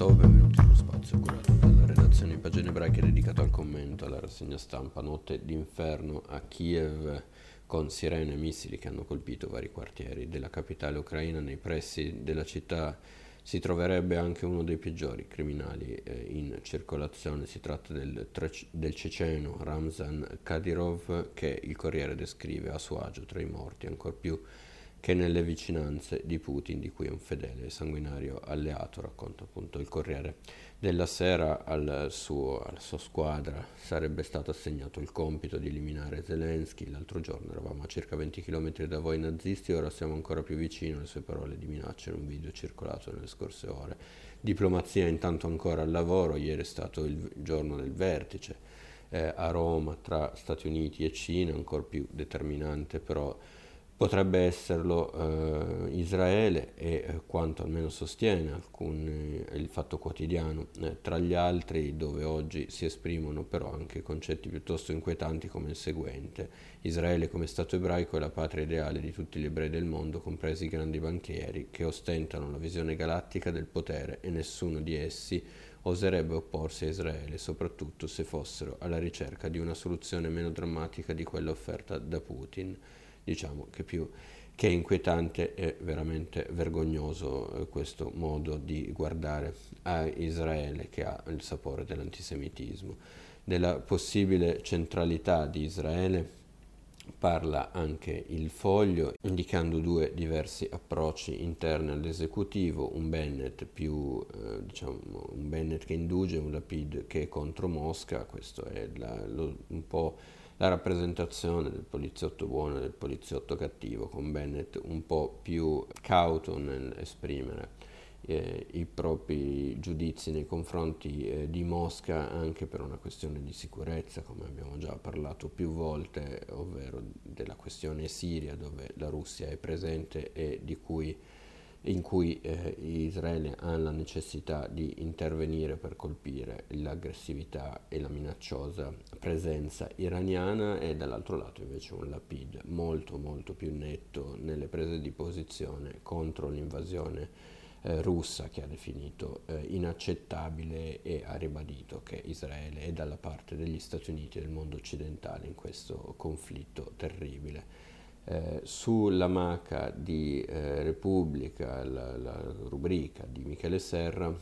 Tov, benvenuti nello spazio curato dalla redazione di pagine ebraiche dedicato al commento alla rassegna stampa Notte d'inferno a Kiev con sirene e missili che hanno colpito vari quartieri della capitale ucraina nei pressi della città si troverebbe anche uno dei peggiori criminali eh, in circolazione. Si tratta del, del, ceceno Ramzan Kadyrov che il Corriere descrive a suo agio tra i morti, ancor più che nelle vicinanze di Putin, di cui è un fedele e sanguinario alleato, racconta appunto il Corriere della Sera al suo, alla sua squadra sarebbe stato assegnato il compito di eliminare Zelensky. L'altro giorno eravamo a circa 20 km da voi nazisti, ora siamo ancora più vicino. Le sue parole di minaccia in un video circolato nelle scorse ore. Diplomazia intanto ancora al lavoro, ieri è stato il giorno del vertice eh, a Roma tra Stati Uniti e Cina, ancora più determinante però Potrebbe esserlo eh, Israele e eh, quanto almeno sostiene alcuni, il fatto quotidiano, eh, tra gli altri dove oggi si esprimono però anche concetti piuttosto inquietanti come il seguente. Israele come Stato ebraico è la patria ideale di tutti gli ebrei del mondo, compresi i grandi banchieri, che ostentano la visione galattica del potere e nessuno di essi oserebbe opporsi a Israele, soprattutto se fossero alla ricerca di una soluzione meno drammatica di quella offerta da Putin diciamo che più che inquietante e veramente vergognoso eh, questo modo di guardare a Israele che ha il sapore dell'antisemitismo. Della possibile centralità di Israele parla anche il foglio indicando due diversi approcci interni all'esecutivo, un Bennett più eh, diciamo un Bennett che induce, un Lapid che è contro Mosca, questo è la, lo, un po' la rappresentazione del poliziotto buono e del poliziotto cattivo, con Bennett un po' più cauto nell'esprimere eh, i propri giudizi nei confronti eh, di Mosca anche per una questione di sicurezza, come abbiamo già parlato più volte, ovvero della questione siria dove la Russia è presente e di cui in cui eh, Israele ha la necessità di intervenire per colpire l'aggressività e la minacciosa presenza iraniana e dall'altro lato invece un Lapid molto molto più netto nelle prese di posizione contro l'invasione eh, russa che ha definito eh, inaccettabile e ha ribadito che Israele è dalla parte degli Stati Uniti e del mondo occidentale in questo conflitto terribile. Eh, sulla maca di eh, Repubblica, la, la, rubrica di Michele Serra,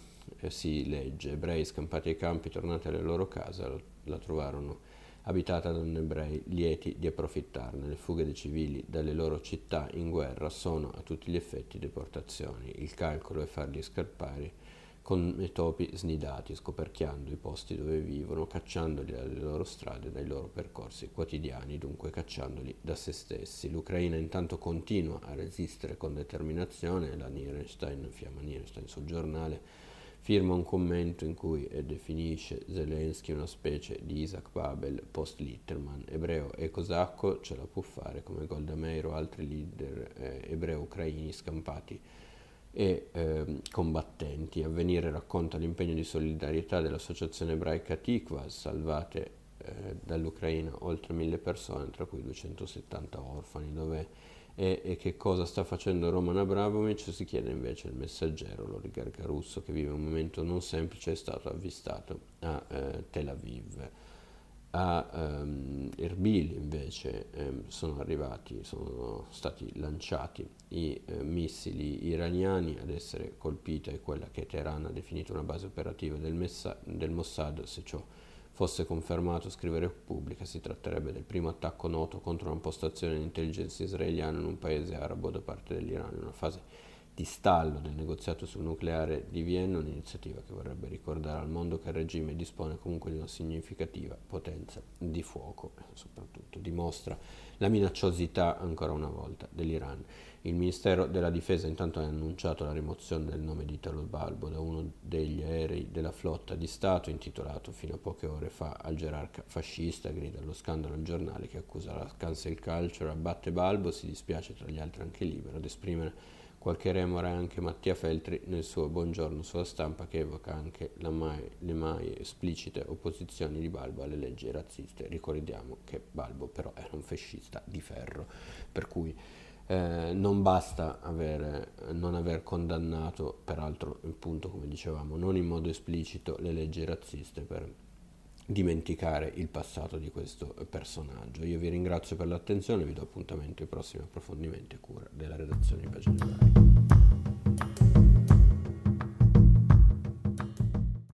eh, si legge ebrei scampati ai campi tornati alle loro case, la, trovarono abitata da ebrei lieti di approfittarne. Le fughe dei civili dalle loro città in guerra sono a tutti gli effetti deportazioni. Il calcolo è farli scappare con i topi snidati, scoperchiando i posti dove vivono, cacciandoli dalle loro strade, dai loro percorsi quotidiani, dunque cacciandoli da se stessi. L'Ucraina intanto continua a resistere con determinazione, la Nierenstein, Fiamma Nierenstein sul giornale, firma un commento in cui definisce Zelensky una specie di Isaac Babel post-Litterman, ebreo e cosacco, ce la può fare come Golda Meir o altri leader eh, ebreo-ucraini scampati e eh, combattenti. Avvenire racconta l'impegno di solidarietà dell'associazione ebraica Tikva, salvate eh, dall'Ucraina oltre mille persone, tra cui 270 orfani. Dove e, e, che cosa sta facendo Roman Abramovic? Si chiede invece il messaggero, l'oligarca russo che vive un momento non semplice, è stato avvistato a eh, Tel Aviv a um, Erbil invece um, sono arrivati, sono stati lanciati i uh, missili iraniani ad essere colpita è quella che Teheran ha definito una base operativa del, Messa- del Mossad, se ciò fosse confermato, scrive Repubblica, si tratterebbe del primo attacco noto contro una postazione di intelligence israeliana in un paese arabo da parte dell'Iran, in una fase di stallo del negoziato sul nucleare di Vienna, un'iniziativa che vorrebbe ricordare al mondo che il regime dispone comunque di una significativa potenza di fuoco soprattutto dimostra la minacciosità ancora una volta dell'Iran. Il Ministero della Difesa intanto ha annunciato la rimozione del nome di Italo Balbo da uno degli aerei della flotta di Stato intitolato fino a poche ore fa al gerarca fascista, grida allo scandalo il giornale che accusa la cancel culture, abbatte Balbo, si dispiace tra gli altri anche libero ad esprimere Qualche remora anche Mattia Feltri nel suo Buongiorno sulla stampa che evoca anche mai, le mai esplicite opposizioni di Balbo alle leggi razziste. Ricordiamo che Balbo però era un fascista di ferro, per cui Eh, non basta avere, non aver condannato, peraltro, appunto, come dicevamo, non in modo esplicito le leggi razziste per dimenticare il passato di questo personaggio. Io vi ringrazio per l'attenzione, vi do appuntamento ai prossimi approfondimenti a cura della redazione di Pagine Ebraiche.